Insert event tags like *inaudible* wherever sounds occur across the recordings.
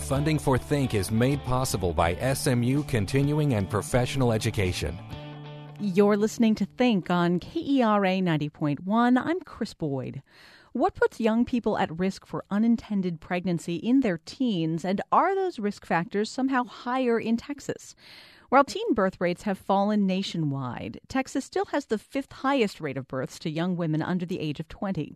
Funding for Think is made possible by SMU Continuing and Professional Education. You're listening to Think on KERA 90.1. I'm Chris Boyd. What puts young people at risk for unintended pregnancy in their teens, and are those risk factors somehow higher in Texas? While teen birth rates have fallen nationwide, Texas still has the fifth highest rate of births to young women under the age of 20.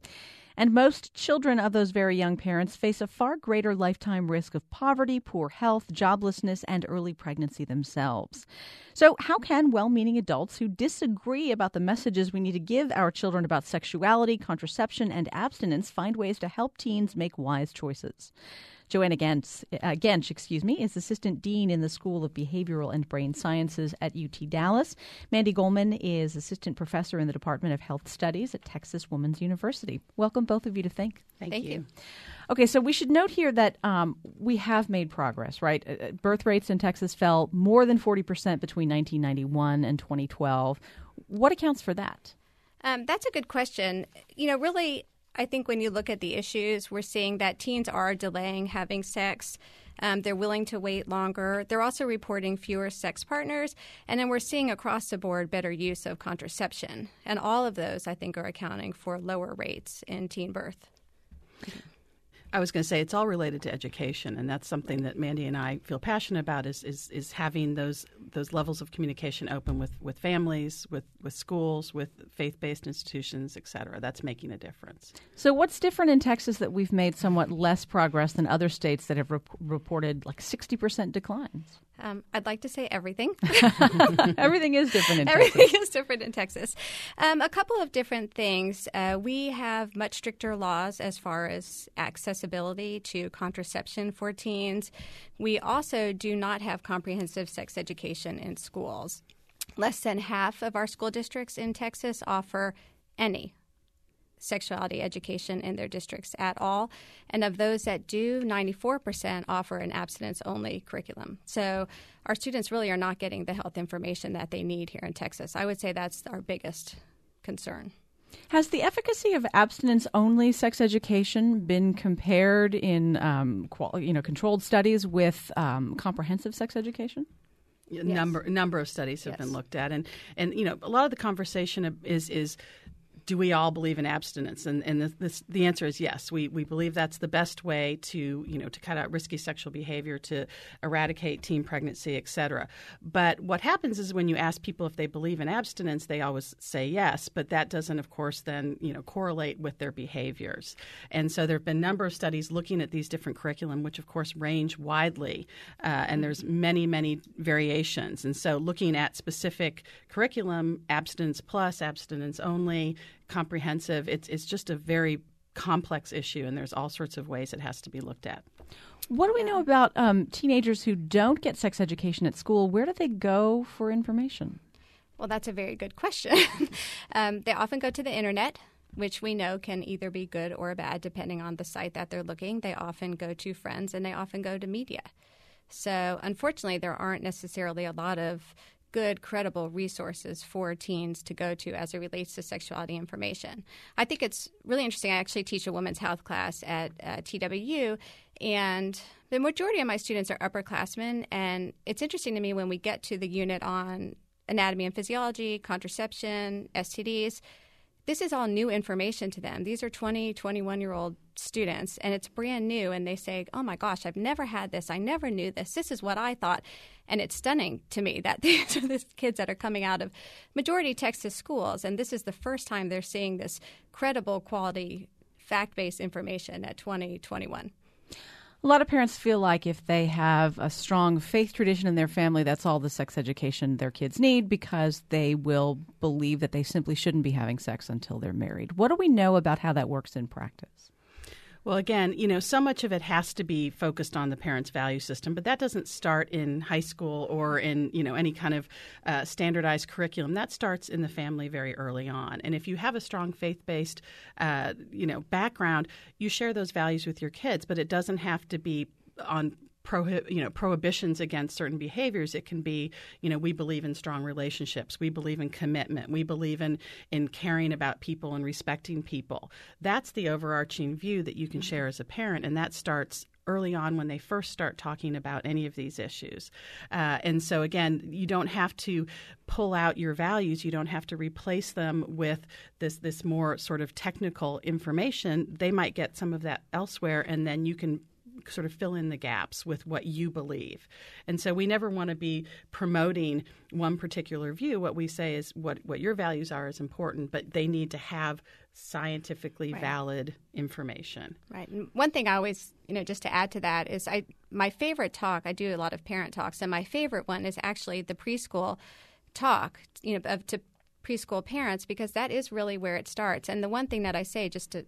And most children of those very young parents face a far greater lifetime risk of poverty, poor health, joblessness, and early pregnancy themselves. So, how can well meaning adults who disagree about the messages we need to give our children about sexuality, contraception, and abstinence find ways to help teens make wise choices? Joanna Gentsch, uh, Gentsch, excuse me, is assistant dean in the School of Behavioral and Brain Sciences at UT Dallas. Mandy Golman is assistant professor in the Department of Health Studies at Texas Women's University. Welcome both of you to Think. Thank, Thank you. you. Okay, so we should note here that um, we have made progress, right? Uh, uh birth rates in Texas fell more than 40% between 1991 and 2012. What accounts for that? Um, that's a good question. You know, really, I think when you look at the issues, we're seeing that teens are delaying having sex. Um, they're willing to wait longer. They're also reporting fewer sex partners. And then we're seeing across the board better use of contraception. And all of those, I think, are accounting for lower rates in teen birth. I was going to say it's all related to education, and that's something that Mandy and I feel passionate about is is, is having those those levels of communication open with, with families, with, with schools, with faith based institutions, et cetera. That's making a difference. So, what's different in Texas that we've made somewhat less progress than other states that have re- reported like sixty percent declines? Um, I'd like to say everything. *laughs* everything is different in Texas. Everything is different in Texas. Um, a couple of different things. Uh, we have much stricter laws as far as accessibility to contraception for teens. We also do not have comprehensive sex education in schools. Less than half of our school districts in Texas offer any sexuality education in their districts at all. And of those that do, 94% offer an abstinence only curriculum. So our students really are not getting the health information that they need here in Texas. I would say that's our biggest concern. Has the efficacy of abstinence only sex education been compared in um, qual- you know controlled studies with um, comprehensive sex education? Yes. Number number of studies have yes. been looked at, and and you know a lot of the conversation is is do we all believe in abstinence? And, and this, the answer is yes. We, we believe that's the best way to, you know, to cut out risky sexual behavior, to eradicate teen pregnancy, et cetera. But what happens is when you ask people if they believe in abstinence, they always say yes. But that doesn't, of course, then, you know, correlate with their behaviors. And so there have been a number of studies looking at these different curriculum, which, of course, range widely. Uh, and there's many, many variations. And so looking at specific curriculum, abstinence plus, abstinence only, comprehensive. It's it's just a very complex issue, and there's all sorts of ways it has to be looked at. What do we know about um, teenagers who don't get sex education at school? Where do they go for information? Well, that's a very good question. *laughs* um, they often go to the internet, which we know can either be good or bad depending on the site that they're looking. They often go to friends and they often go to media. So, unfortunately, there aren't necessarily a lot of good, credible resources for teens to go to as it relates to sexuality information. I think it's really interesting. I actually teach a women's health class at uh, TWU, and the majority of my students are upperclassmen. And it's interesting to me when we get to the unit on anatomy and physiology, contraception, STDs this is all new information to them. These are 20, 21 year old students, and it's brand new. And they say, Oh my gosh, I've never had this. I never knew this. This is what I thought. And it's stunning to me that *laughs* these are the kids that are coming out of majority Texas schools. And this is the first time they're seeing this credible, quality, fact based information at 2021. A lot of parents feel like if they have a strong faith tradition in their family, that's all the sex education their kids need because they will believe that they simply shouldn't be having sex until they're married. What do we know about how that works in practice? Well, again, you know, so much of it has to be focused on the parents' value system, but that doesn't start in high school or in, you know, any kind of uh, standardized curriculum. That starts in the family very early on. And if you have a strong faith-based, uh, you know, background, you share those values with your kids, but it doesn't have to be on prohib- you know prohibitions against certain behaviors it can be you know we believe in strong relationships we believe in commitment we believe in in caring about people and respecting people that's the overarching view that you can share as a parent and that starts early on when they first start talking about any of these issues. Uh, and so, again, you don't have to pull out your values. You don't have to replace them with this this more sort of technical information. They might get some of that elsewhere, and then you can sort of fill in the gaps with what you believe. And so we never want to be promoting one particular view. What we say is what, what your values are is important, but they need to have scientifically right. valid information. Right. And one thing I always, you know, just to add to that is I my favorite talk, I do a lot of parent talks, and my favorite one is actually the preschool talk, you know, of to preschool parents because that is really where it starts. And the one thing that I say just to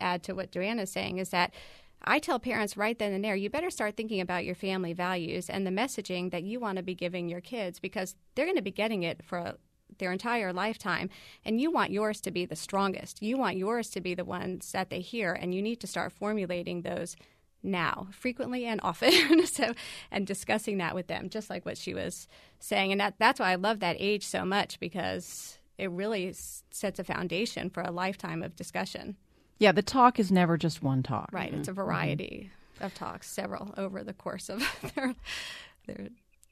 add to what Joanna's saying is that I tell parents right then and there, you better start thinking about your family values and the messaging that you want to be giving your kids because they're going to be getting it for their entire lifetime. And you want yours to be the strongest. You want yours to be the ones that they hear, and you need to start formulating those now, frequently and often. *laughs* so, and discussing that with them, just like what she was saying. And that, that's why I love that age so much because it really sets a foundation for a lifetime of discussion. Yeah, the talk is never just one talk. Right. Mm-hmm. It's a mm-hmm. variety mm-hmm. of talks, several over the course of *laughs* their, their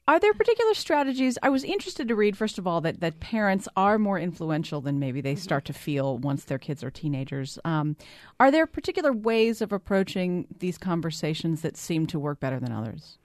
are there particular strategies? I was interested to read, first of all, that, that parents are more influential than maybe they start to feel once their kids are teenagers. Um, are there particular ways of approaching these conversations that seem to work better than others?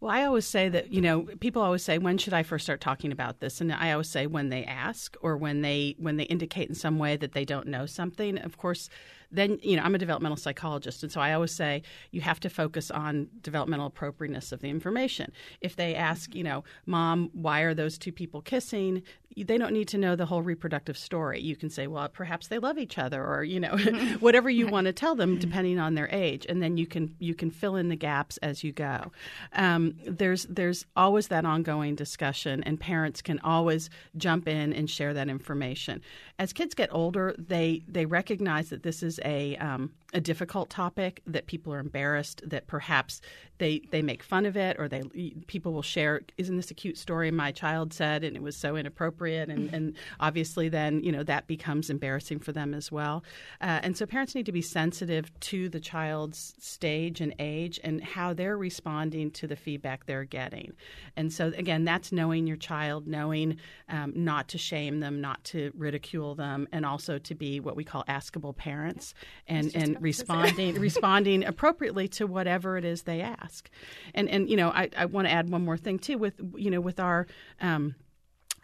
Well, I always say that, you know, people always say, when should I first start talking about this? And I always say when they ask or when they when they indicate in some way that they don't know something. Of course, then you know I'm a developmental psychologist, and so I always say you have to focus on developmental appropriateness of the information. If they ask, you know, mom, why are those two people kissing? They don't need to know the whole reproductive story. You can say, well, perhaps they love each other, or you know, *laughs* whatever you want to tell them, depending on their age, and then you can you can fill in the gaps as you go. Um, there's there's always that ongoing discussion, and parents can always jump in and share that information. As kids get older, they they recognize that this is a um, a difficult topic that people are embarrassed that perhaps they they make fun of it or they people will share isn't this a cute story my child said and it was so inappropriate? And, and obviously then you know that becomes embarrassing for them as well. Uh, and so parents need to be sensitive to the child's stage and age and how they're responding to the feedback they're getting. And so again that's knowing your child knowing um, not to shame them not to ridicule them and also to be what we call askable parents. And and responding *laughs* responding appropriately to whatever it is they ask. And and you know, I, I want to add one more thing too with you know with our um,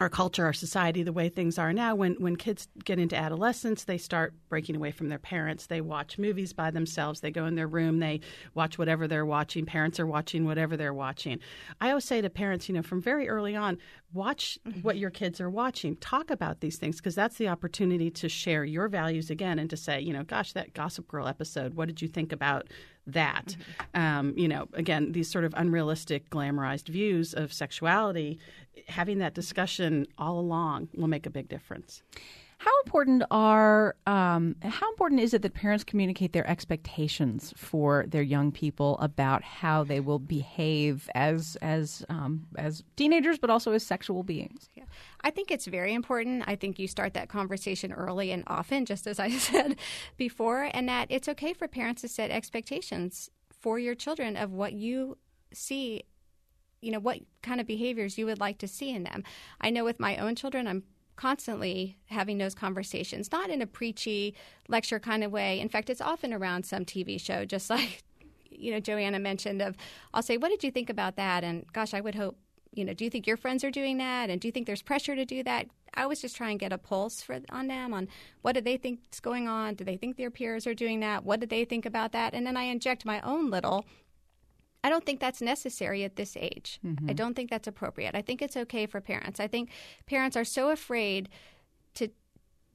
our culture, our society, the way things are now, when, when kids get into adolescence, they start breaking away from their parents. They watch movies by themselves. They go in their room. They watch whatever they're watching. Parents are watching whatever they're watching. I always say to parents, you know, from very early on, watch mm-hmm. what your kids are watching. Talk about these things because that's the opportunity to share your values again and to say, you know, gosh, that Gossip Girl episode, what did you think about that. Mm-hmm. Um, you know, again, these sort of unrealistic, glamorized views of sexuality, having that discussion all along will make a big difference. How important are um, how important is it that parents communicate their expectations for their young people about how they will behave as as um, as teenagers, but also as sexual beings? Yeah. I think it's very important. I think you start that conversation early and often, just as I *laughs* said before, and that it's okay for parents to set expectations for your children of what you see you know what kind of behaviors you would like to see in them. I know with my own children, I'm constantly having those conversations, not in a preachy lecture kind of way. In fact, it's often around some TV show, just *laughs* like you know Joanna mentioned. Of I'll say, "What did you think about that?" And gosh, I would hope you know. Do you think your friends are doing that? And do you think there's pressure to do that? I always just try and get a pulse for on them on what do they think is going on? Do they think their peers are doing that? What do they think about that? And then I inject my own little I don't think that's necessary at this age. Mm-hmm. I don't think that's appropriate. I think it's okay for parents. I think parents are so afraid to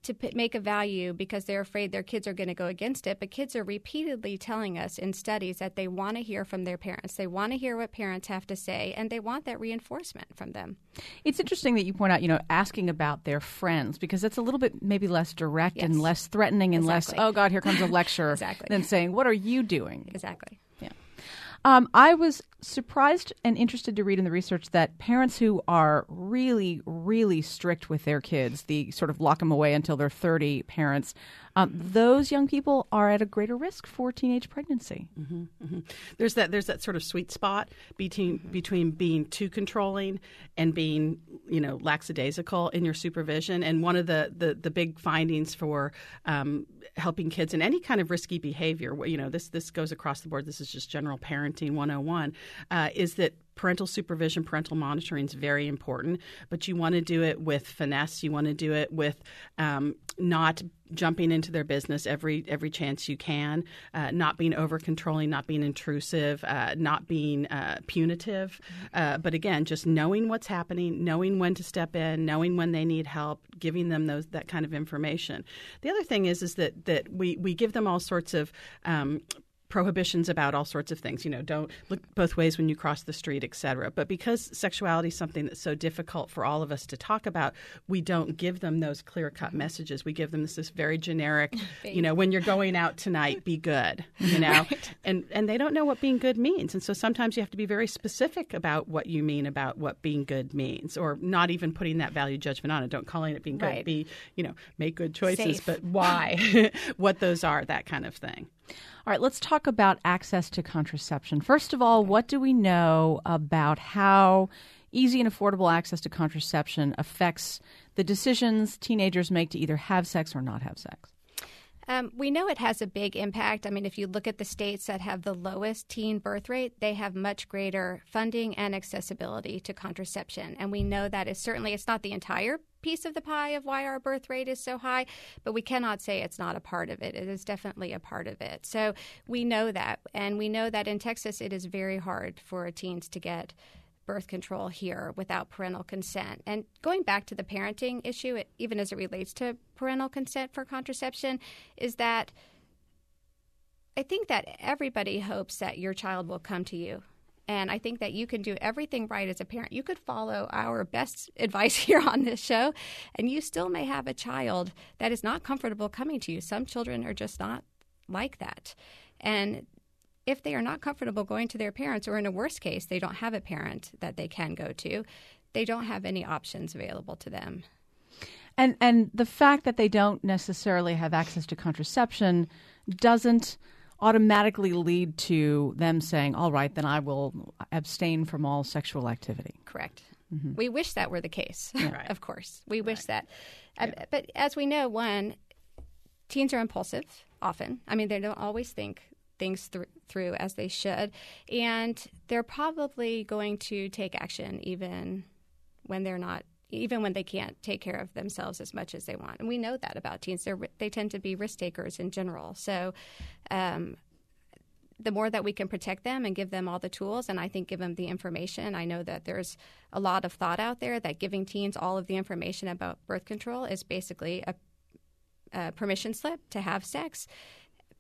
to make a value because they're afraid their kids are going to go against it. But kids are repeatedly telling us in studies that they want to hear from their parents. They want to hear what parents have to say, and they want that reinforcement from them. It's interesting that you point out, you know, asking about their friends because that's a little bit maybe less direct yes. and less threatening and exactly. less, oh God, here comes a *laughs* lecture, exactly. than saying, what are you doing? Exactly. Um, I was surprised and interested to read in the research that parents who are really, really strict with their kids, the sort of lock them away until they're 30 parents, um, those young people are at a greater risk for teenage pregnancy. Mm-hmm, mm-hmm. There's that there's that sort of sweet spot between between being too controlling and being you know lackadaisical in your supervision. And one of the the, the big findings for um, helping kids in any kind of risky behavior, you know this this goes across the board. This is just general parenting 101, uh, is that parental supervision, parental monitoring is very important, but you want to do it with finesse. You want to do it with um, not jumping into their business every every chance you can, uh, not being over controlling, not being intrusive, uh, not being uh, punitive. Uh, but again, just knowing what's happening, knowing when to step in, knowing when they need help, giving them those that kind of information. The other thing is is that that we we give them all sorts of um, prohibitions about all sorts of things. You know, don't look both ways when you cross the street, etc. But because sexuality is something that's so difficult for all of us to talk about, we don't give them those clear cut messages. We give them this, this very generic, *laughs* you know, when you're going out tonight, be good, you *laughs* know, right. and and they don't know what being good means. And so sometimes you have to be very specific about what you mean about what being good means, or not even putting that value judgment on it. Don't calling it being good. Right. Be you know, make good choices, Safe. but why, *laughs* what those are, that kind of thing. All right, let's talk about access to contraception. First of all, what do we know about how easy and affordable access to contraception affects the decisions teenagers make to either have sex or not have sex? Um, we know it has a big impact. I mean, if you look at the states that have the lowest teen birth rate, they have much greater funding and accessibility to contraception. And we know that is certainly, it's not the entire piece of the pie of why our birth rate is so high, but we cannot say it's not a part of it. It is definitely a part of it. So we know that. And we know that in Texas, it is very hard for teens to get birth control here without parental consent. And going back to the parenting issue, it, even as it relates to parental consent for contraception, is that I think that everybody hopes that your child will come to you. And I think that you can do everything right as a parent. You could follow our best *laughs* advice here on this show, and you still may have a child that is not comfortable coming to you. Some children are just not like that. And if they are not comfortable going to their parents, or in a worst case, they don't have a parent that they can go to, they don't have any options available to them. And and the fact that they don't necessarily have access to contraception doesn't automatically lead to them saying, "All right, then I will abstain from all sexual activity." Correct. Mm-hmm. We wish that were the case. Yeah. *laughs* of course, we wish that. Uh, But as we know, one, teens are impulsive often. I mean, they don't always think things th- through as they should. And they're probably going to take action even when they're not even when they can't take care of themselves as much as they want. And we know that about teens. They're, they tend to be risk takers in general. So um, the more that we can protect them and give them all the tools, and I think give them the information. I know that there's a lot of thought out there that giving teens all of the information about birth control is basically a, a permission slip to have sex.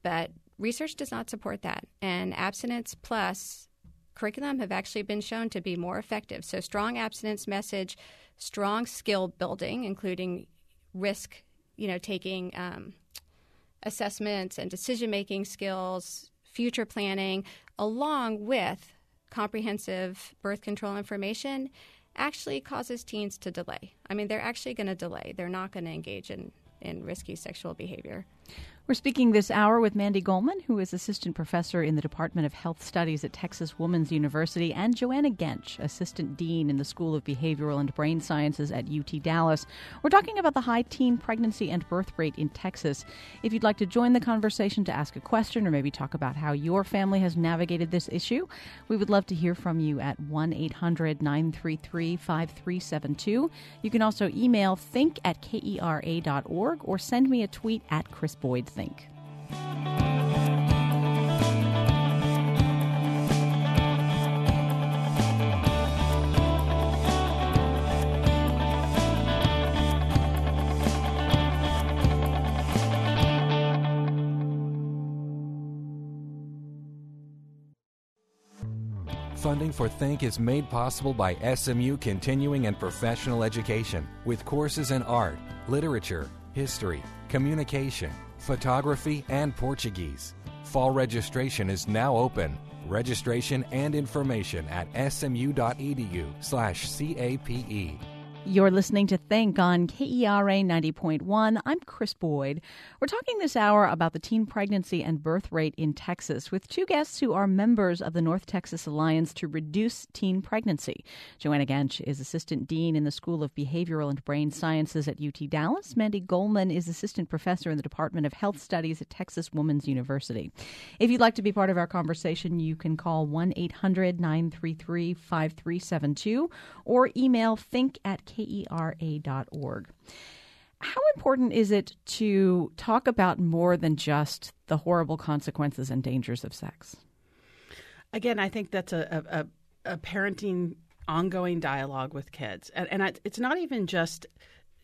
But research does not support that. And abstinence plus curriculum have actually been shown to be more effective. So, strong abstinence message, strong skill building, including risk, you know, taking um, assessments and decision making skills, future planning, along with comprehensive birth control information, actually causes teens to delay. I mean, they're actually going to delay. They're not going to engage in, in risky sexual behavior. We're speaking this hour with Mandy Golman, who is assistant professor in the Department of Health Studies at Texas Woman's University, and Joanna Gentsch, assistant dean in the School of Behavioral and Brain Sciences at UT Dallas. We're talking about the high teen pregnancy and birth rate in Texas. If you'd like to join the conversation to ask a question or maybe talk about how your family has navigated this issue, we would love to hear from you at 1 800 933 5372. You can also email think at kera.org or send me a tweet at Chris Boyd think. Funding for Think is made possible by SMU Continuing and Professional Education with courses in art, literature, history, communication, photography, and Portuguese. Fall registration is now open. Registration and information at smu.edu/cape. You're listening to Think on KERA 90.1. I'm Chris Boyd. We're talking this hour about the teen pregnancy and birth rate in Texas with two guests who are members of the North Texas Alliance to Reduce Teen Pregnancy. Joanna Gentsch is Assistant Dean in the School of Behavioral and Brain Sciences at UT Dallas. Mandy Golman is Assistant Professor in the Department of Health Studies at Texas Women's University. If you'd like to be part of our conversation, you can call 1 800 933 5372 or email think at kera.org. How important is it to talk about more than just the horrible consequences and dangers of sex? Again, I think that's a, a, a parenting ongoing dialogue with kids. And, and I, it's not even just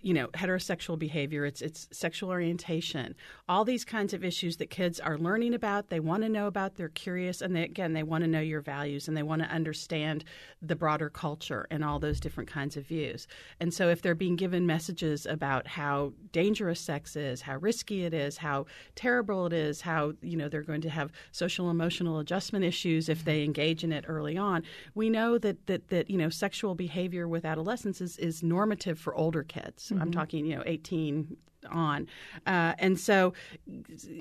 you know heterosexual behavior it's it's sexual orientation all these kinds of issues that kids are learning about they want to know about they're curious and they, again they want to know your values and they want to understand the broader culture and all those different kinds of views. And so if they're being given messages about how dangerous sex is how risky it is how terrible it is how you know they're going to have social emotional adjustment issues if they engage in it early on we know that that that you know sexual behavior with adolescents is, is normative for older kids Mm-hmm. I'm talking, you know, 18 on. Uh, and so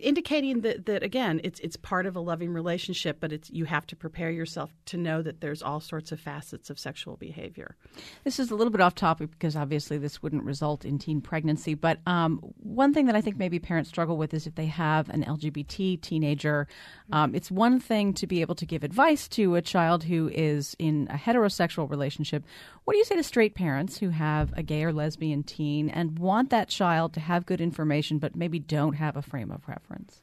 indicating that, that again, it's it's part of a loving relationship, but it's you have to prepare yourself to know that there's all sorts of facets of sexual behavior. This is a little bit off topic because obviously this wouldn't result in teen pregnancy. But um, one thing that I think maybe parents struggle with is if they have an LGBT teenager. Um, it's one thing to be able to give advice to a child who is in a heterosexual relationship. What do you say to straight parents who have a gay or lesbian teen and want that child to have have good information, but maybe don't have a frame of reference?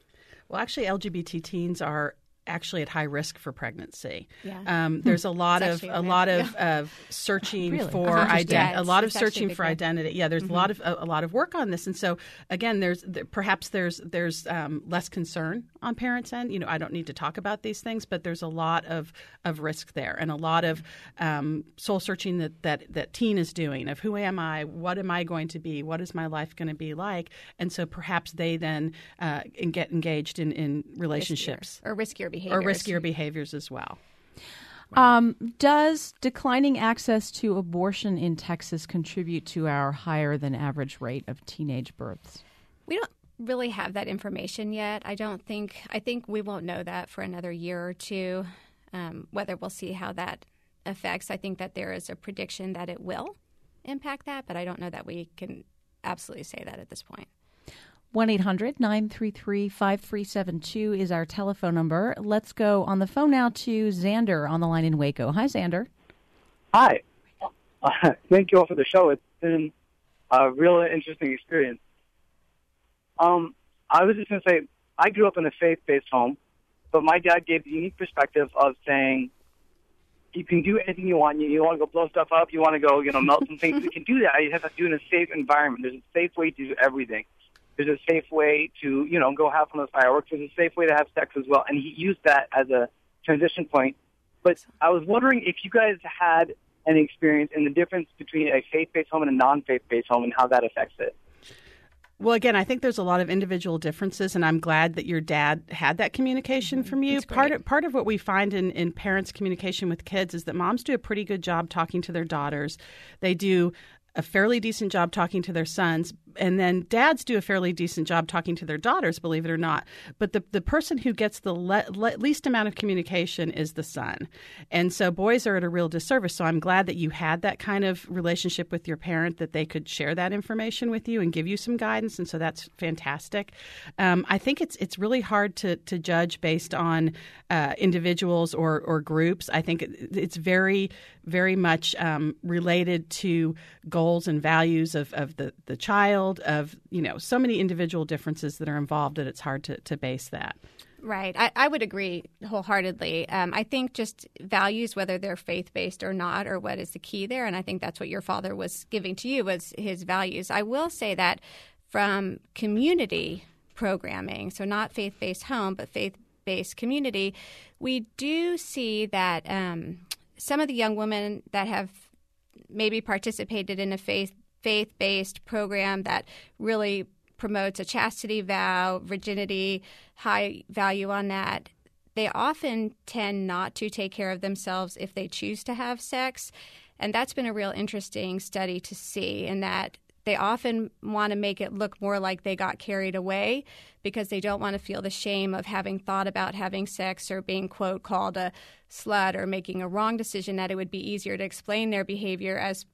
Well, actually, LGBT teens are actually at high risk for pregnancy. Yeah. Um, there's a *laughs* lot of a lot of, yeah. of searching really? for identity, a lot of searching for identity. Yeah, there's mm-hmm. a lot of a, a, lot of work on this, and so again, there's there, perhaps there's there's um, less concern on parents' end. You know, I don't need to talk about these things, but there's a lot of of risk there, and a lot of um, soul searching that that that teen is doing of who am I, what am I going to be, what is my life going to be like, and so perhaps they then uh, get engaged in in relationships riskier. or riskier behaviors. Or riskier behaviors as well. Um, does declining access to abortion in Texas contribute to our higher than average rate of teenage births? We don't really have that information yet. I don't think, I think we won't know that for another year or two, um, whether we'll see how that affects. I think that there is a prediction that it will impact that, but I don't know that we can absolutely say that at this point. 1 800 933 5372 is our telephone number. Let's go on the phone now to Xander on the line in Waco. Hi, Xander. Hi. Uh, *laughs* thank you all for the show. It's been a real interesting experience. Um, I was just going to say, I grew up in a faith based home, but my dad gave the unique perspective of saying, you can do anything you want. You, you want to go blow stuff up, you want to go, you know, melt some things. *laughs* You can do that. You have to do it in a safe environment. There's a safe way to do everything. There's a safe way to, you know, go have some of those fireworks. There's a safe way to have sex as well. And he used that as a transition point. But I was wondering if you guys had any experience in the difference between a faith-based home and a non-faith-based home and how that affects it. Well, again, I think there's a lot of individual differences, and I'm glad that your dad had that communication from you. Part of, part of what we find in, in parents' communication with kids is that moms do a pretty good job talking to their daughters. They do a fairly decent job talking to their sons, and then dads do a fairly decent job talking to their daughters, believe it or not. But the, the person who gets the le- le- least amount of communication is the son. And so boys are at a real disservice. So I'm glad that you had that kind of relationship with your parent, that they could share that information with you and give you some guidance. And so that's fantastic. Um, I think it's it's really hard to, to judge based on uh, individuals or, or groups. I think it's very, very much um, related to goals and values of, of the, the child of you know so many individual differences that are involved that it's hard to, to base that Right. I, I, would agree wholeheartedly. Um, I think just values, whether they're faith based or not, or what is the key there. And I think that's what your father was giving to you was his values. I will say that from community programming, so not faith based home, but faith based community, we do see that um, some of the young women that have maybe participated in a faith faith based program that really promotes a chastity vow, virginity, high value on that, they often tend not to take care of themselves if they choose to have sex. And that's been a real interesting study to see, in that they often want to make it look more like they got carried away because they don't want to feel the shame of having thought about having sex or being, quote, called a slut or making a wrong decision, that it would be easier to explain their behavior as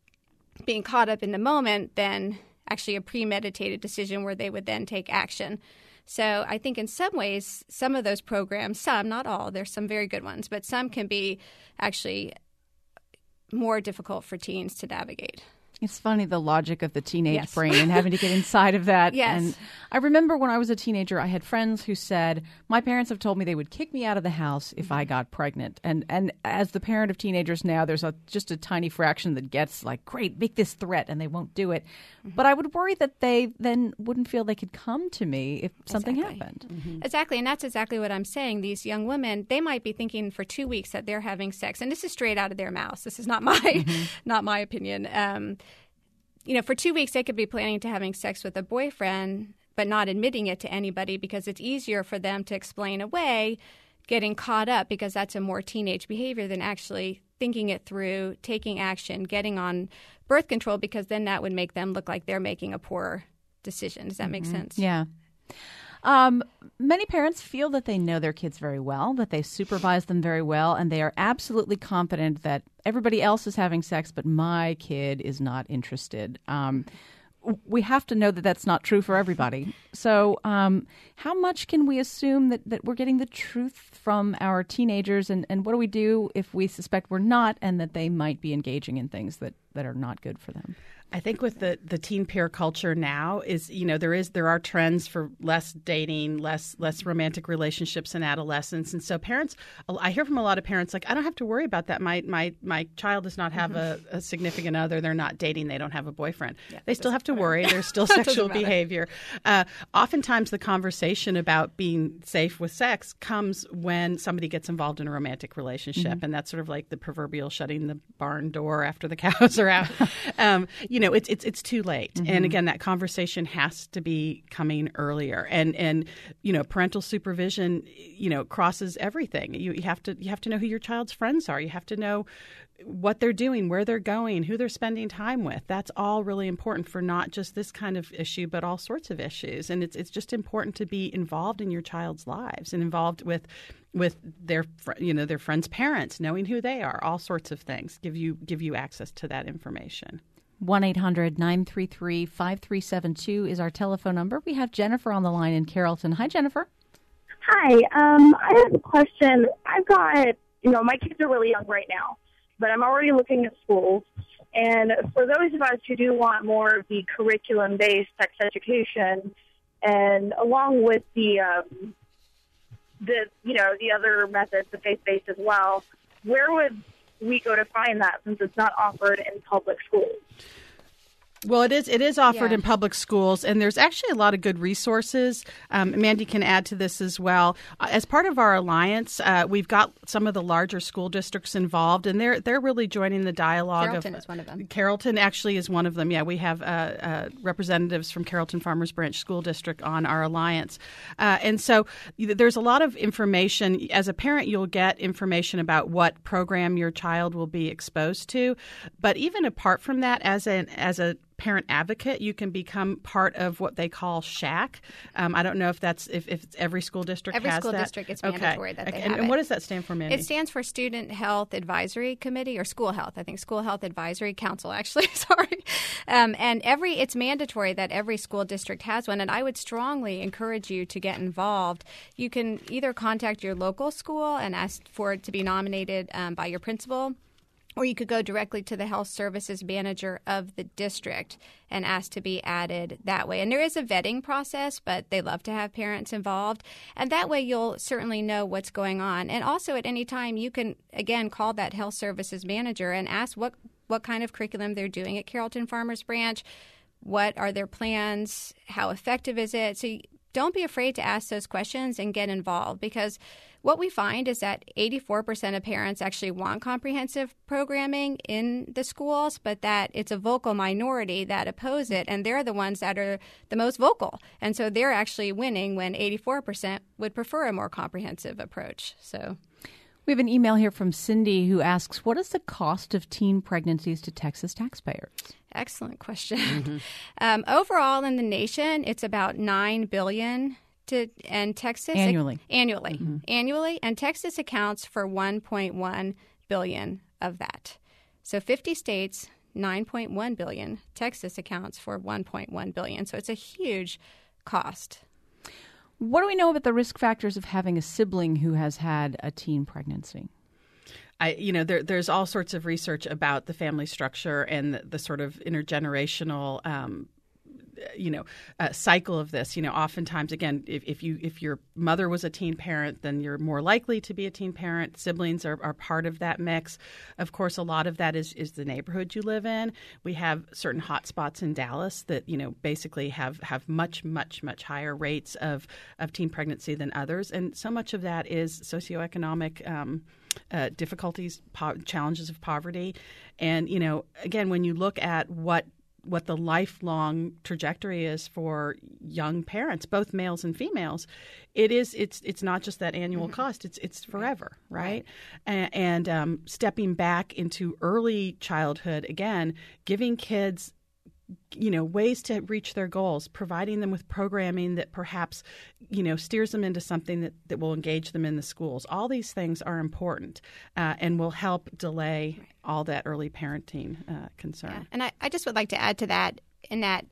being caught up in the moment than actually a premeditated decision where they would then take action. So I think in some ways, some of those programs, some, not all, there's some very good ones, but some can be actually more difficult for teens to navigate. It's funny the logic of the teenage yes. brain and having to get inside of that. *laughs* yes. And I remember when I was a teenager, I had friends who said, "My parents have told me they would kick me out of the house if I got pregnant." And and as the parent of teenagers now, there's a just a tiny fraction that gets like, "Great, make this threat," and they won't do it. Mm-hmm. But I would worry that they then wouldn't feel they could come to me if something exactly. happened. Mm-hmm. Exactly, and that's exactly what I'm saying. These young women, they might be thinking for two weeks that they're having sex, and this is straight out of their mouths. This is not my mm-hmm. *laughs* not my opinion. Um, you know, for two weeks they could be planning to having sex with a boyfriend, but not admitting it to anybody because it's easier for them to explain away getting caught up because that's a more teenage behavior than actually thinking it through, taking action, getting on birth control because then that would make them look like they're making a poor decision. Does that mm-hmm. make sense? Yeah. Um, many parents feel that they know their kids very well, that they supervise them very well, and they are absolutely confident that everybody else is having sex, but my kid is not interested. Um, we have to know that that's not true for everybody. So, um, how much can we assume that, that we're getting the truth from our teenagers, and, and what do we do if we suspect we're not and that they might be engaging in things that, that are not good for them? I think with the, the teen peer culture now is you know there is there are trends for less dating, less less romantic relationships in adolescence, and so parents I hear from a lot of parents like I don't have to worry about that. My my my child does not have mm-hmm. a, a, significant other. They're not dating. They don't have a boyfriend. Yeah, they still have to worry. *laughs* There's still sexual behavior. Uh, oftentimes the conversation about being safe with sex comes when somebody gets involved in a romantic relationship, mm-hmm. and that's sort of like the proverbial shutting the barn door after the cows are out. *laughs* um, you know know, it's it's it's too late. Mm-hmm. And again, that conversation has to be coming earlier. And and you know, parental supervision, you know, crosses everything. You, you have to you have to know who your child's friends are. You have to know what they're doing, where they're going, who they're spending time with. That's all really important for not just this kind of issue, but all sorts of issues. And it's it's just important to be involved in your child's lives and involved with with their you know their friends' parents, knowing who they are, all sorts of things give you give you access to that information. 1 800 933 5372 is our telephone number. We have Jennifer on the line in Carrollton. Hi, Jennifer. Hi. Um, I have a question. I've got, you know, my kids are really young right now, but I'm already looking at schools. And for those of us who do want more of the curriculum based sex education, and along with the, um, the, you know, the other methods, the faith based as well, where would we go to find that since it's not offered in public schools. Well, it is. It is offered yeah. in public schools, and there's actually a lot of good resources. Um, Mandy can add to this as well. Uh, as part of our alliance, uh, we've got some of the larger school districts involved, and they're they're really joining the dialogue. Carrollton of, is one of them. Carrollton actually is one of them. Yeah, we have uh, uh representatives from Carrollton Farmers Branch School District on our alliance, uh, and so there's a lot of information. As a parent, you'll get information about what program your child will be exposed to, but even apart from that, as an as a parent advocate, you can become part of what they call SHAC. Um, I don't know if that's if, if every school district every has school that. district it's mandatory that okay. they and, have and what does that stand for, Mandy? It stands for Student Health Advisory Committee or School Health. I think School Health Advisory Council. Actually, *laughs* sorry. Um, and every it's mandatory that every school district has one. And I would strongly encourage you to get involved. You can either contact your local school and ask for it to be nominated um, by your principal or you could go directly to the health services manager of the district and ask to be added that way. And there is a vetting process, but they love to have parents involved. And that way you'll certainly know what's going on. And also at any time you can again call that health services manager and ask what what kind of curriculum they're doing at Carrollton Farmers Branch. What are their plans? How effective is it? So you, don't be afraid to ask those questions and get involved because what we find is that 84% of parents actually want comprehensive programming in the schools, but that it's a vocal minority that oppose it, and they're the ones that are the most vocal. And so they're actually winning when 84% would prefer a more comprehensive approach. So. We have an email here from Cindy who asks, "What is the cost of teen pregnancies to Texas taxpayers?" Excellent question. Mm-hmm. *laughs* Um, overall, in the nation, it's about nine billion to and Texas annually annually mm-hmm. annually and Texas accounts for 1.1 billion of that. So 50 states 9.1 billion. Texas accounts for 1.1 billion. So it's a huge cost. What do we know about the risk factors of having a sibling who has had a teen pregnancy? I, you know, there, there's all sorts of research about the family structure and the, the sort of intergenerational um, you know uh, cycle of this you know oftentimes again if, if you if your mother was a teen parent then you're more likely to be a teen parent. Siblings are, are part of that mix. Of course a lot of that is is the neighborhood you live in. We have certain hotspots in dallas that you know basically have have much much much higher rates of of teen pregnancy than others. And so much of that is socioeconomic um, uh, difficulties, po- challenges of poverty, and you know, again, when you look at what what the lifelong trajectory is for young parents, both males and females, it is it's it's not just that annual mm-hmm. cost; it's it's forever, right? right? And, and um, stepping back into early childhood again, giving kids you know ways to reach their goals providing them with programming that perhaps you know steers them into something that, that will engage them in the schools all these things are important uh, and will help delay all that early parenting uh, concern yeah. and I, I just would like to add to that in that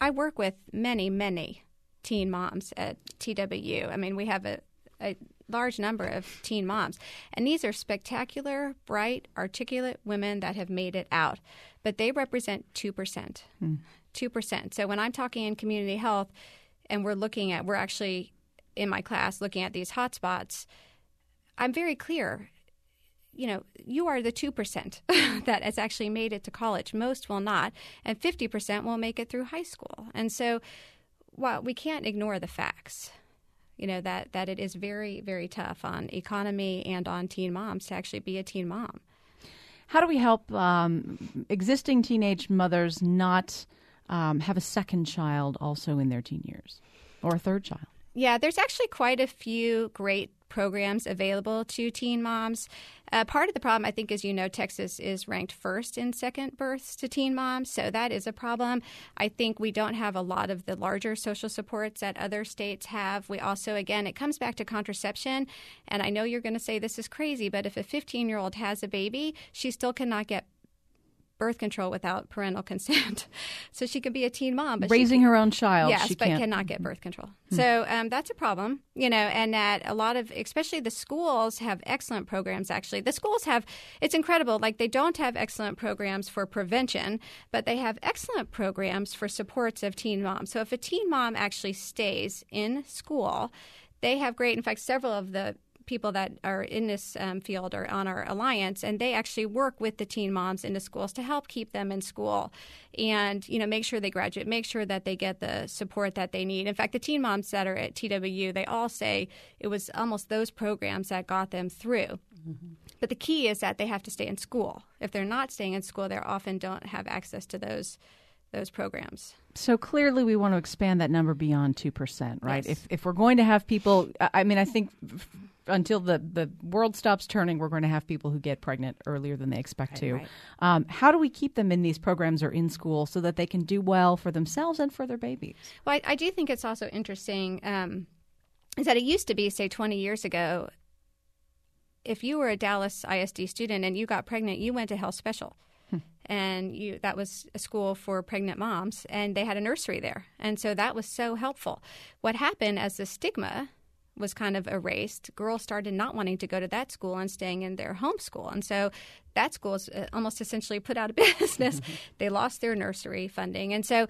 i work with many many teen moms at twu i mean we have a, a large number of teen moms. And these are spectacular, bright, articulate women that have made it out. But they represent 2%. Hmm. 2%. So when I'm talking in community health and we're looking at, we're actually in my class looking at these hotspots, I'm very clear. You know, you are the 2% *laughs* that has actually made it to college. Most will not. And 50% will make it through high school. And so, while we can't ignore the facts you know that that it is very very tough on economy and on teen moms to actually be a teen mom. How do we help um, existing teenage mothers not um, have a second child also in their teen years or a third child? Yeah, there's actually quite a few great programs available to teen moms. Uh, part of the problem, I think, as you know, Texas is ranked first in second births to teen moms, so that is a problem. I think we don't have a lot of the larger social supports that other states have. We also, again, it comes back to contraception, and I know you're going to say this is crazy, but if a 15 year old has a baby, she still cannot get birth control without parental consent. *laughs* so she could be a teen mom, but raising can, her own child, yes, but can't. cannot get birth control. Hmm. So um, that's a problem, you know, and that a lot of, especially the schools, have excellent programs. Actually, the schools have it's incredible. Like they don't have excellent programs for prevention, but they have excellent programs for supports of teen moms. So if a teen mom actually stays in school. They have great, in fact, several of the people that are in this um, field are on our alliance, and they actually work with the teen moms in the schools to help keep them in school, and you know make sure they graduate, make sure that they get the support that they need. In fact, the teen moms that are at TWU, they all say it was almost those programs that got them through. Mm-hmm. But the key is that they have to stay in school. If they're not staying in school, they often don't have access to those those programs. So clearly, we want to expand that number beyond two percent, right? Yes. If if we're going to have people, I mean, I think until the, the world stops turning, we're going to have people who get pregnant earlier than they expect right, to. Right. Um, how do we keep them in these programs or in school so that they can do well for themselves and for their babies? Well, I, I do think it's also interesting um, is that it used to be, say, 20 years ago, if you were a Dallas ISD student and you got pregnant, you went to Health Special. And you, that was a school for pregnant moms, and they had a nursery there. And so that was so helpful. What happened as the stigma was kind of erased, girls started not wanting to go to that school and staying in their home school. And so that school is uh, almost essentially put out of *laughs* business. Mm-hmm. They lost their nursery funding. And so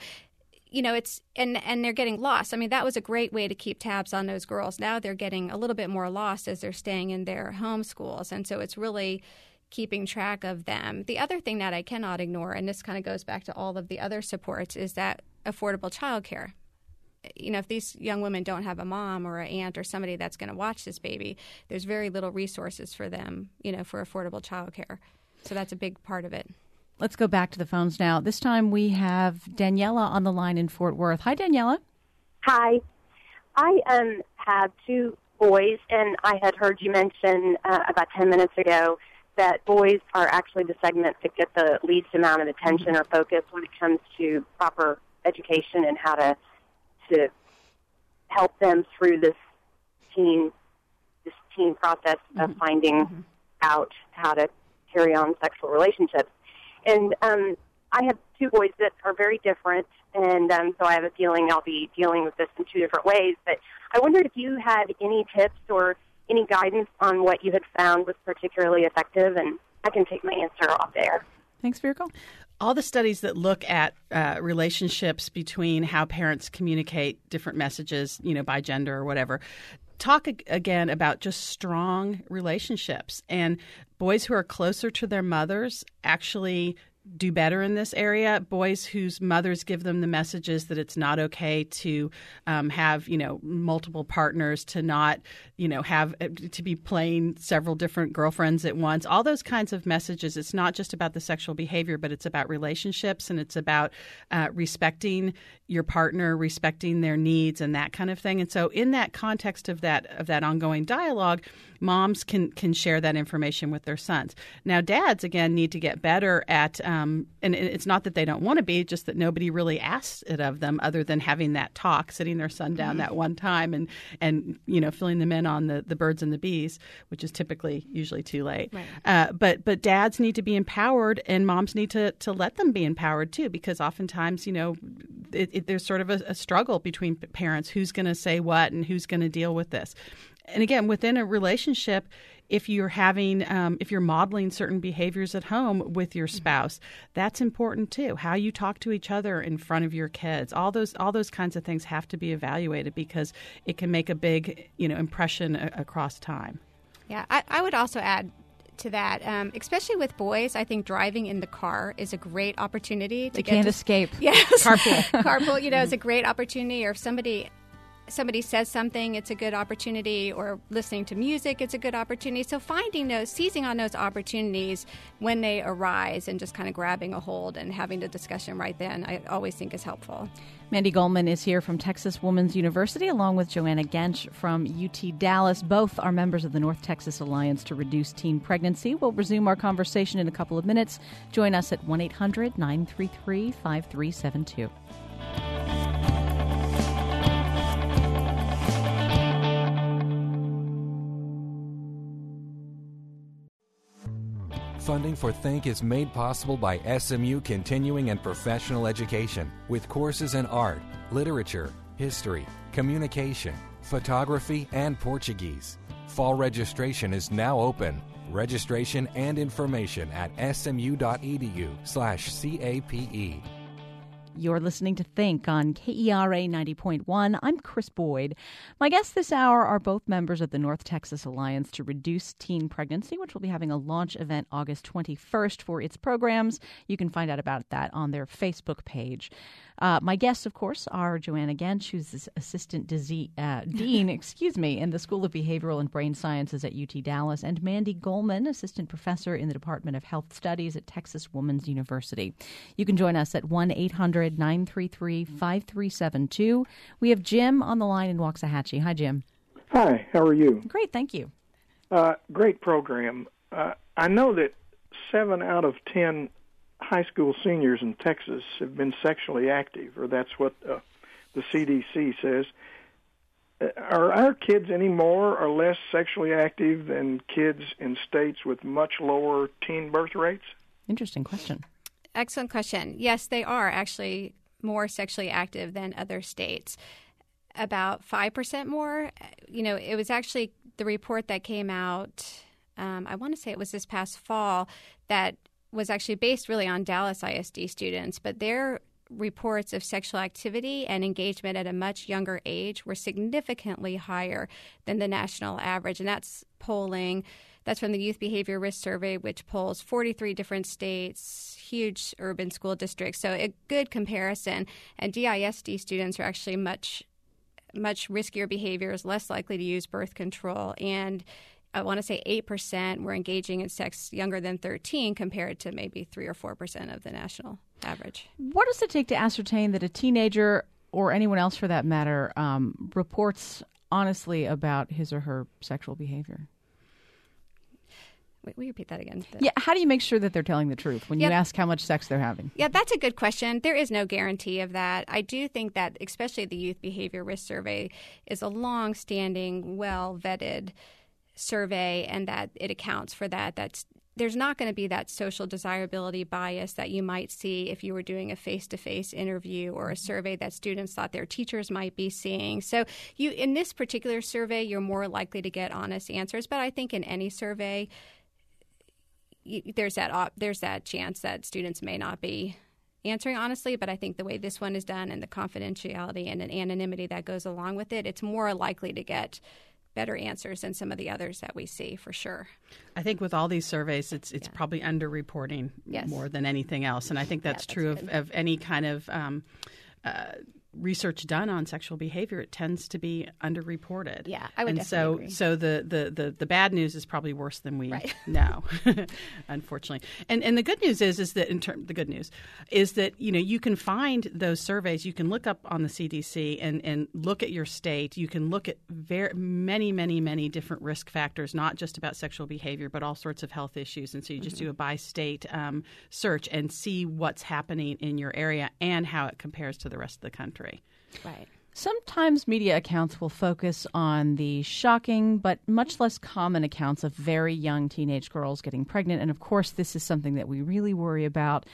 you know it's and and they're getting lost i mean that was a great way to keep tabs on those girls now they're getting a little bit more lost as they're staying in their home schools and so it's really keeping track of them the other thing that i cannot ignore and this kind of goes back to all of the other supports is that affordable childcare you know, if these young women don't have a mom or an aunt or somebody that's going to watch this baby, there's very little resources for them, you know, for affordable childcare. So that's a big part of it. Let's go back to the phones now. This time we have Daniela on the line in Fort Worth. Hi, Daniela. Hi. I um, have two boys, and I had heard you mention uh, about 10 minutes ago that boys are actually the segment that get the least amount of attention or focus when it comes to proper education and how to to help them through this teen this teen process of mm-hmm. finding mm-hmm. out how to carry on sexual relationships. And um, I have two boys that are very different, and um, so I have a feeling I'll be dealing with this in two different ways. But I wondered if you had any tips or any guidance on what you had found was particularly effective, and I can take my answer off there. Thanks for your call. All the studies that look at uh, relationships between how parents communicate different messages, you know, by gender or whatever, talk again about just strong relationships and boys who are closer to their mothers actually do better in this area. Boys whose mothers give them the messages that it's not okay to um, have, you know, multiple partners, to not, you know, have uh, to be playing several different girlfriends at once. All those kinds of messages. It's not just about the sexual behavior, but it's about relationships and it's about uh, respecting your partner, respecting their needs, and that kind of thing. And so, in that context of that of that ongoing dialogue, moms can can share that information with their sons. Now, dads again need to get better at, um, and it's not that they don't want to be, just that nobody really asks it of them, other than having that talk, sitting their son down mm-hmm. that one time, and and you know filling them in on the the birds and the bees, which is typically usually too late. Right. Uh, but but dads need to be empowered, and moms need to to let them be empowered too, because oftentimes you know it, it, there's sort of a, a struggle between parents who's going to say what and who's going to deal with this and again, within a relationship, if you're having, um, if you're modeling certain behaviors at home with your spouse, that's important too. How you talk to each other in front of your kids, all those, all those kinds of things have to be evaluated because it can make a big, you know, impression a- across time. Yeah, I, I would also add to that, um, especially with boys. I think driving in the car is a great opportunity to they get can't to, escape. *laughs* Yes, carpool. *laughs* carpool. You know, is a great opportunity. Or if somebody somebody says something, it's a good opportunity, or listening to music, it's a good opportunity. So finding those, seizing on those opportunities when they arise and just kind of grabbing a hold and having the discussion right then, I always think is helpful. Mandy Golman is here from Texas Women's University, along with Joanna Gentsch from UT Dallas. Both are members of the North Texas Alliance to Reduce Teen Pregnancy. We'll resume our conversation in a couple of minutes. Join us at 1 800 933 5372. Funding for Think is made possible by SMU Continuing and Professional Education with courses in art, literature, history, communication, photography, and Portuguese. Fall registration is now open. Registration and information at smu.edu/cape. You're listening to Think on KERA 90.1. I'm Krys Boyd. My guests this hour are both members of the North Texas Alliance to Reduce Teen Pregnancy, which will be having a launch event August 21st for its programs. You can find out about that on their Facebook page. Uh, my guests, of course, are Joanna Gentsch, who's assistant disease, uh, *laughs* dean, excuse me, in the School of Behavioral and Brain Sciences at UT Dallas, and Mandy Golman, assistant professor in the Department of Health Studies at Texas Woman's University. You can join us at 1 800 933 5372. We have Jim on the line in Waxahachie. Hi, Jim. Hi, how are you? Great, thank you. Uh, great program. Uh, I know that seven out of ten high school seniors in Texas have been sexually active, or that's what uh, the CDC says. Uh, are our kids any more or less sexually active than kids in states with much lower teen birth rates? Interesting question. Excellent question. Yes, they are actually more sexually active than other states. About 5% more. You know, it was actually the report that came out, um, I want to say it was this past fall, that was actually based really on Dallas ISD students, but their reports of sexual activity and engagement at a much younger age were significantly higher than the national average. And that's polling, that's from the Youth Behavior Risk Survey, which polls 43 different states, huge urban school districts. So a good comparison. And DISD students are actually much much riskier behaviors, less likely to use birth control, and I want to say 8% were engaging in sex younger than 13 compared to maybe 3 or 4% of the national average. What does it take to ascertain that a teenager or anyone else for that matter um, reports honestly about his or her sexual behavior? Wait, will you repeat that again? Yeah, how do you make sure that they're telling the truth when you ask how much sex they're having? Yeah, that's a good question. There is no guarantee of that. I do think that, especially the Youth Behavior Risk Survey, is a long standing, well vetted survey and that it accounts for that. That's there's not going to be that social desirability bias that you might see if you were doing a face-to-face interview or a survey that students thought their teachers might be seeing. So you in this particular survey you're more likely to get honest answers, but I think in any survey you, there's that there's that chance that students may not be answering honestly, but I think the way this one is done and the confidentiality and an anonymity that goes along with it, it's more likely to get better answers than some of the others that we see for sure. I think with all these surveys, it's it's yeah. probably underreporting yes. more than anything else, and I think that's, yeah, that's true of, of, any kind of. Um, uh, research done on sexual behavior, it tends to be underreported. Yeah, I would and so agree. so the, the, the, the bad news is probably worse than we right. *laughs* know, *laughs* unfortunately. And and the good news is is that in term the good news is that you know you can find those surveys. You can look up on the CDC and and look at your state. You can look at very many many many different risk factors, not just about sexual behavior, but all sorts of health issues. And so you just mm-hmm. do a by state um, search and see what's happening in your area and how it compares to the rest of the country. Right. Sometimes media accounts will focus on the shocking but much less common accounts of very young teenage girls getting pregnant. And of course, this is something that we really worry about.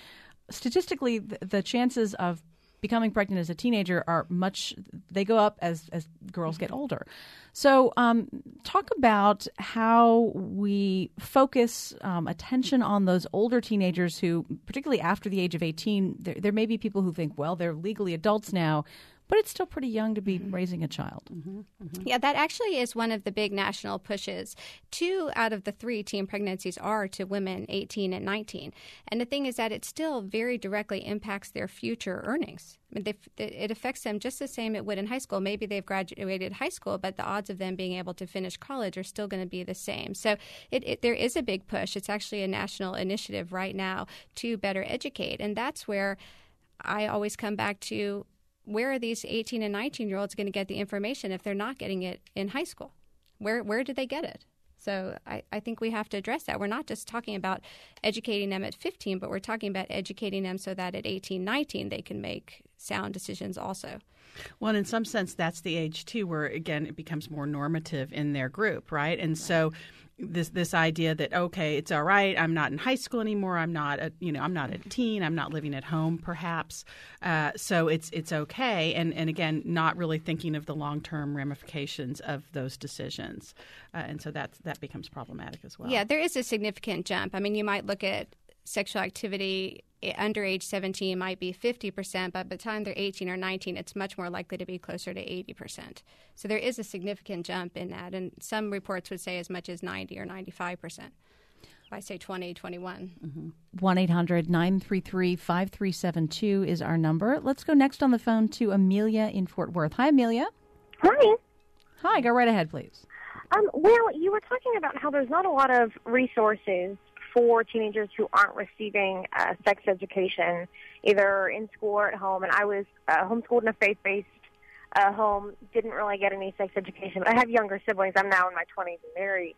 Statistically, the, the chances of becoming pregnant as a teenager are much they go up as as girls get older. So um, talk about how we focus um, attention on those older teenagers who particularly after the age of 18 there, there may be people who think well they're legally adults now but it's still pretty young to be mm-hmm. raising a child. Mm-hmm. Mm-hmm. Yeah, that actually is one of the big national pushes. Two out of the three teen pregnancies are to women 18 and 19. And the thing is that it still very directly impacts their future earnings. I mean, they, it affects them just the same it would in high school. Maybe they've graduated high school, but the odds of them being able to finish college are still going to be the same. So it, it, there is a big push. It's actually a national initiative right now to better educate. And that's where I always come back to where are these 18 and 19 year olds going to get the information if they're not getting it in high school? Where, where did they get it? So I, I think we have to address that. We're not just talking about educating them at 15, but we're talking about educating them so that at 18, 19, they can make sound decisions also. Well, in some sense, that's the age too, where again it becomes more normative in their group, right? And so this this idea that okay, it's all right. I'm not in high school anymore. I'm not a you know I'm not a teen. I'm not living at home, perhaps. Uh, so it's it's okay. And and again, not really thinking of the long term ramifications of those decisions, uh, and so that that becomes problematic as well. Yeah, there is a significant jump. I mean, you might look at sexual activity under age 17 might be 50%, but by the time they're 18 or 19, it's much more likely to be closer to 80%. So there is a significant jump in that, and some reports would say as much as 90 or 95%. I say 20, 21. 1 800 933 5372 is our number. Let's go next on the phone to Amelia in Fort Worth. Hi, Amelia. Hi. Hi, go right ahead, please. Um, well, you were talking about how there's not a lot of resources for teenagers who aren't receiving uh, sex education, either in school or at home. And I was uh, homeschooled in a faith-based uh, home, didn't really get any sex education. But I have younger siblings. I'm now in my 20s and married.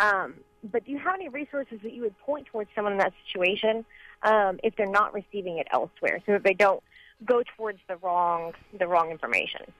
Um, but do you have any resources that you would point towards someone in that situation um, if they're not receiving it elsewhere, so that they don't go towards the wrong the wrong information?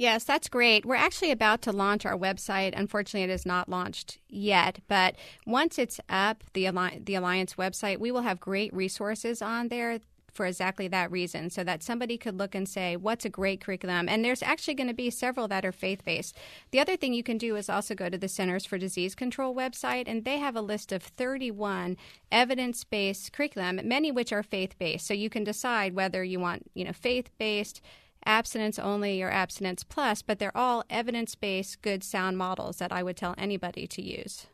Yes, that's great. We're actually about to launch our website. Unfortunately, it is not launched yet, but once it's up, the Alliance, the Alliance website, we will have great resources on there for exactly that reason so that somebody could look and say what's a great curriculum and there's actually going to be several that are faith-based the other thing you can do is also go to the centers for disease control website and they have a list of 31 evidence-based curriculum many which are faith-based so you can decide whether you want you know faith-based abstinence only or abstinence plus, but they're all evidence based, good, sound models that I would tell anybody to use.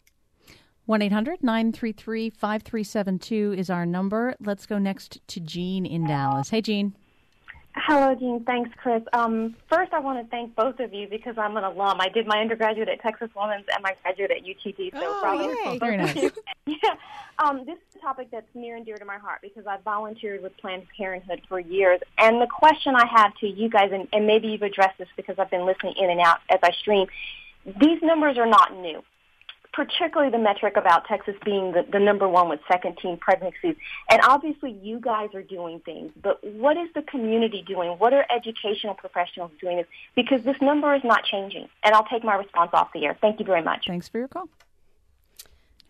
1 800 933 5372 is our number. Let's go next to Jean in Dallas. Hey, Jean. Hello, Jean. Thanks, Krys. Um, first, I want to thank both of you because I'm an alum. I did my undergraduate at Texas Women's and my graduate at UTD. So oh, probably yay. Very nice. *laughs* yeah. Um, this is a topic that's near and dear to my heart because I've volunteered with Planned Parenthood for years. And the question I have to you guys, and, and maybe you've addressed this because I've been listening in and out as I stream, these numbers are not new particularly the metric about Texas being the, the number one with second teen pregnancies. And obviously you guys are doing things, but what is the community doing? What are educational professionals doing? Because this number is not changing. And I'll take my response off the air. Thank you very much. Thanks for your call.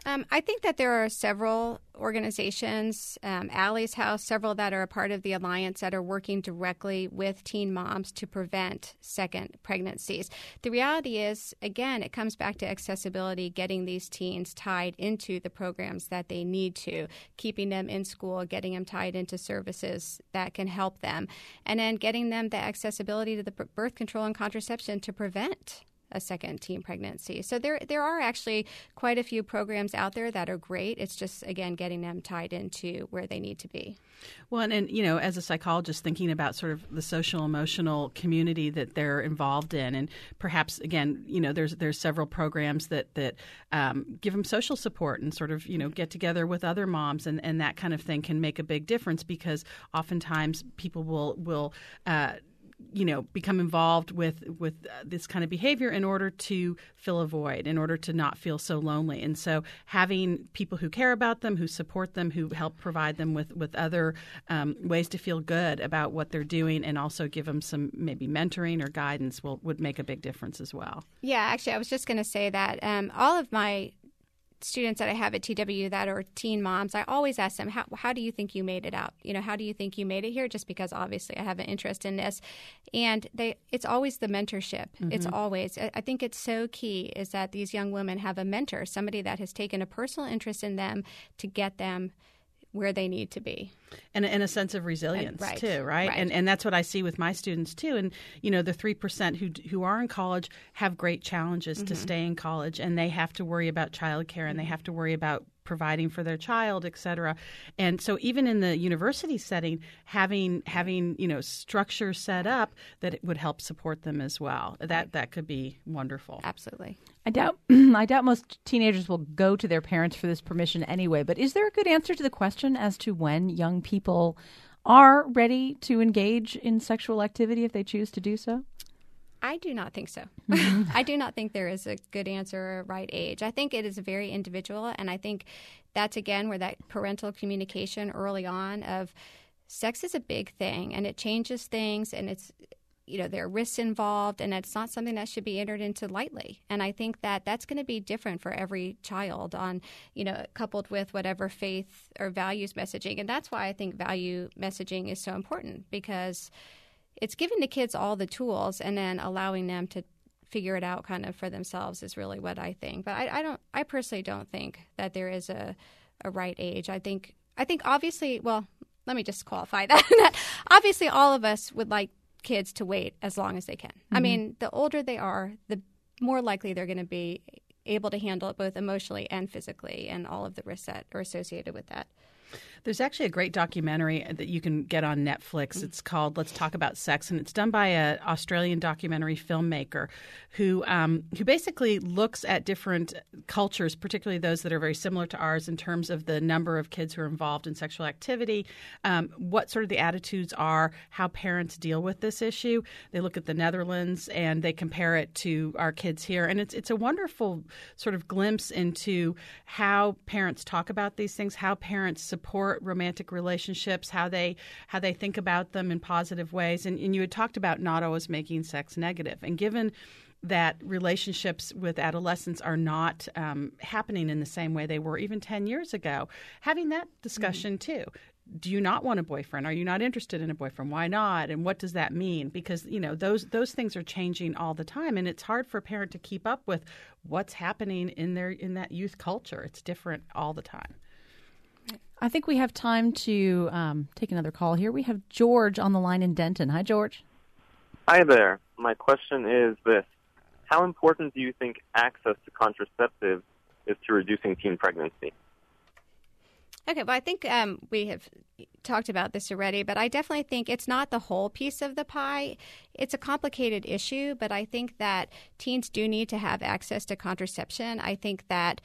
Um, I think that there are several organizations, um, Allie's House, several that are a part of the alliance that are working directly with teen moms to prevent second pregnancies. The reality is, again, it comes back to accessibility, getting these teens tied into the programs that they need to, keeping them in school, getting them tied into services that can help them, and then getting them the accessibility to the birth control and contraception to prevent a second teen pregnancy. So there there are actually quite a few programs out there that are great. It's just again getting them tied into where they need to be. Well, and, and, you know, as a psychologist, thinking about sort of the social emotional community that they're involved in, and perhaps again, you know, there's there's several programs that that um, give them social support and sort of you know get together with other moms, and, and that kind of thing can make a big difference because oftentimes people will will. Uh, you know become involved with with uh, this kind of behavior in order to fill a void in order to not feel so lonely. And so having people who care about them who support them who help provide them with with other um, ways to feel good about what they're doing and also give them some maybe mentoring or guidance will would make a big difference as well. Yeah actually i was just going to say that um, all of my students that I have at TW that are teen moms, I always ask them, how, how do you think you made it out? You know, how do you think you made it here? Just because obviously I have an interest in this. And they, it's always the mentorship. Mm-hmm. It's always, I think it's so key is that these young women have a mentor, somebody that has taken a personal interest in them to get them – where they need to be. And, and a sense of resilience right, too, right? right? And and that's what I see with my students too. And you know, the three percent who who are in college have great challenges mm-hmm. to stay in college, and they have to worry about childcare, and they have to worry about providing for their child, et cetera. And so even in the university setting, having having you know structure set up that it would help support them as well. That that could be wonderful. Absolutely. I doubt *clears throat* I doubt most teenagers will go to their parents for this permission anyway. But is there a good answer to the question as to when young people are ready to engage in sexual activity if they choose to do so? I do not think so. *laughs* Mm-hmm. *laughs* I do not think there is a good answer or a right age. I think it is very individual, and I think that's again where that parental communication early on of sex is a big thing, and it changes things, and it's you know there are risks involved and it's not something that should be entered into lightly and i think that that's going to be different for every child on you know coupled with whatever faith or values messaging and that's why i think value messaging is so important because it's giving the kids all the tools and then allowing them to figure it out kind of for themselves is really what I think. But I, I don't. I personally don't think that there is a a right age. I think. I think obviously. Well, let me just qualify *laughs* that. obviously, all of us would like kids to wait as long as they can. Mm-hmm. I mean, the older they are, the more likely they're going to be able to handle it both emotionally and physically, and all of the risks that are associated with that. There's actually a great documentary that you can get on Netflix. It's called "Let's Talk About Sex," and it's done by an Australian documentary filmmaker who um, who basically looks at different cultures, particularly those that are very similar to ours, in terms of the number of kids who are involved in sexual activity, um, what sort of the attitudes are, how parents deal with this issue. They look at the Netherlands and they compare it to our kids here, and it's it's a wonderful sort of glimpse into how parents talk about these things, how parents support romantic relationships, how they how they think about them in positive ways. And, and you had talked about not always making sex negative. And given that relationships with adolescents are not um, happening in the same way they were even 10 years ago, having that discussion mm-hmm. too. Do you not want a boyfriend? Are you not interested in a boyfriend? Why not? And what does that mean? Because you know those those things are changing all the time and it's hard for a parent to keep up with what's happening in their in that youth culture. It's different all the time I think we have time to um, take another call here. We have George on the line in Denton. Hi, George. Hi there. My question is this How important do you think access to contraceptives is to reducing teen pregnancy? Okay, well, I think um, we have talked about this already, but I definitely think it's not the whole piece of the pie. It's a complicated issue, but I think that teens do need to have access to contraception. I think that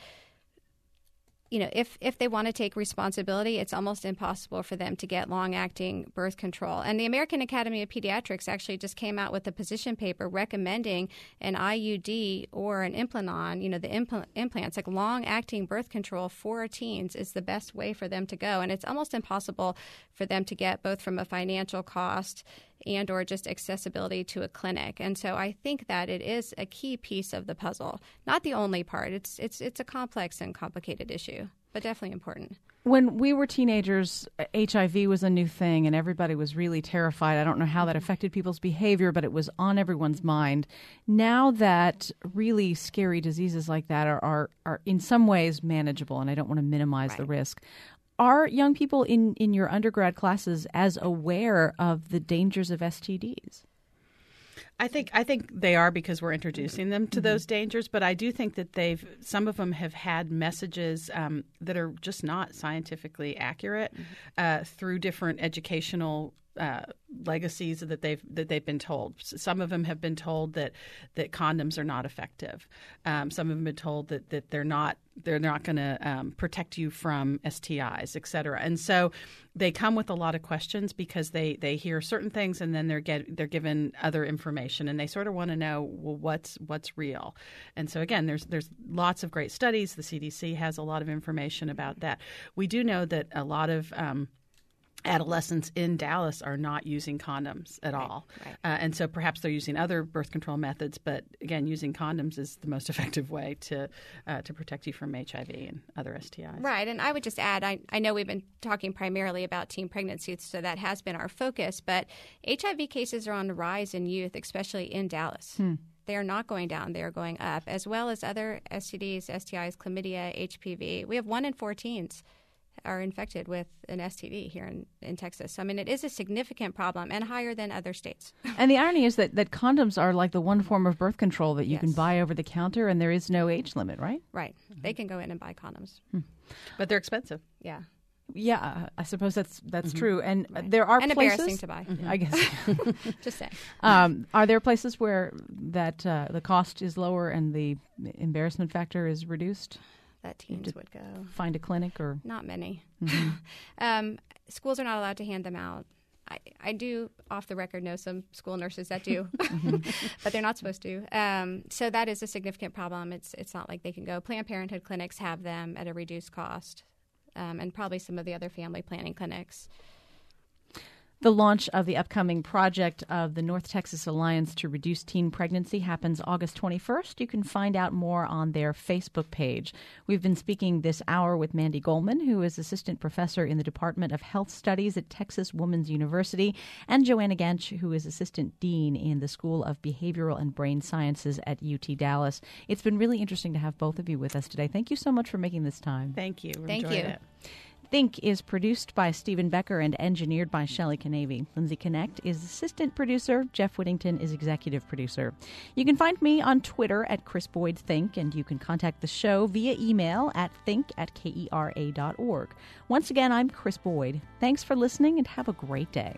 you know, if if they want to take responsibility, it's almost impossible for them to get long-acting birth control. And the American Academy of Pediatrics actually just came out with a position paper recommending an IUD or an Implanon, you know, the impl- implants, like long-acting birth control for teens is the best way for them to go. And it's almost impossible for them to get both from a financial cost and or just accessibility to a clinic. And so I think that it is a key piece of the puzzle. Not the only part. It's it's it's a complex and complicated issue, but definitely important. When we were teenagers, HIV was a new thing and everybody was really terrified. I don't know how that affected people's behavior, but it was on everyone's mind. Now that really scary diseases like that are, are, are in some ways manageable, and I don't want to minimize right. the risk, are young people in, in your undergrad classes as aware of the dangers of STDs? I think I think they are because we're introducing them to mm-hmm. those dangers. But I do think that they've some of them have had messages um, that are just not scientifically accurate mm-hmm. uh, through different educational uh, legacies that they've that they've been told. Some of them have been told that that condoms are not effective. Um, some of them have been told that that they're not they're not going to um, protect you from STIs, et cetera. And so they come with a lot of questions because they they hear certain things and then they're get they're given other information and they sort of want to know well what's what's real. And so again, there's there's lots of great studies. The CDC has a lot of information about that. We do know that a lot of um, adolescents in Dallas are not using condoms at right, all. Right. Uh, and so perhaps they're using other birth control methods, but again, using condoms is the most *laughs* effective way to uh, to protect you from HIV and other STIs. Right. And I would just add, I, I know we've been talking primarily about teen pregnancy, so that has been our focus, but HIV cases are on the rise in youth, especially in Dallas. Hmm. They are not going down, they are going up, as well as other STDs, STIs, chlamydia, HPV. We have one in four teens are infected with an STD here in, in Texas. So, I mean, it is a significant problem and higher than other states. *laughs* and the irony is that, that condoms are like the one form of birth control that you yes. can buy over the counter, and there is no age limit, right? Right. Mm-hmm. They can go in and buy condoms. Hmm. But they're expensive. Yeah. Yeah, I suppose that's that's mm-hmm. true, and right. there are and places, embarrassing to buy. Mm-hmm. I guess. *laughs* Just saying. *laughs* Um, are there places where that uh, the cost is lower and the embarrassment factor is reduced? That teens would go. Find a clinic or not many. Mm-hmm. *laughs* um, schools are not allowed to hand them out. I, I do, off the record, know some school nurses that do, *laughs* mm-hmm. *laughs* but they're not supposed to. Um, so that is a significant problem. It's it's not like they can go. Planned Parenthood clinics have them at a reduced cost, um, and probably some of the other family planning clinics. The launch of the upcoming project of the North Texas Alliance to Reduce Teen Pregnancy happens August 21st. You can find out more on their Facebook page. We've been speaking this hour with Mandy Golman, who is assistant professor in the Department of Health Studies at Texas Women's University, and Joanna Gentsch, who is assistant dean in the School of Behavioral and Brain Sciences at UT Dallas. It's been really interesting to have both of you with us today. Thank you so much for making this time. Thank you. Thank you. It. Think is produced by Stephen Becker and engineered by Shelley Canavy. Lindsay Connect is assistant producer. Jeff Whittington is executive producer. You can find me on Twitter at Krys Boyd Think, and you can contact the show via email at think at kera.org. Once again, I'm Krys Boyd. Thanks for listening and have a great day.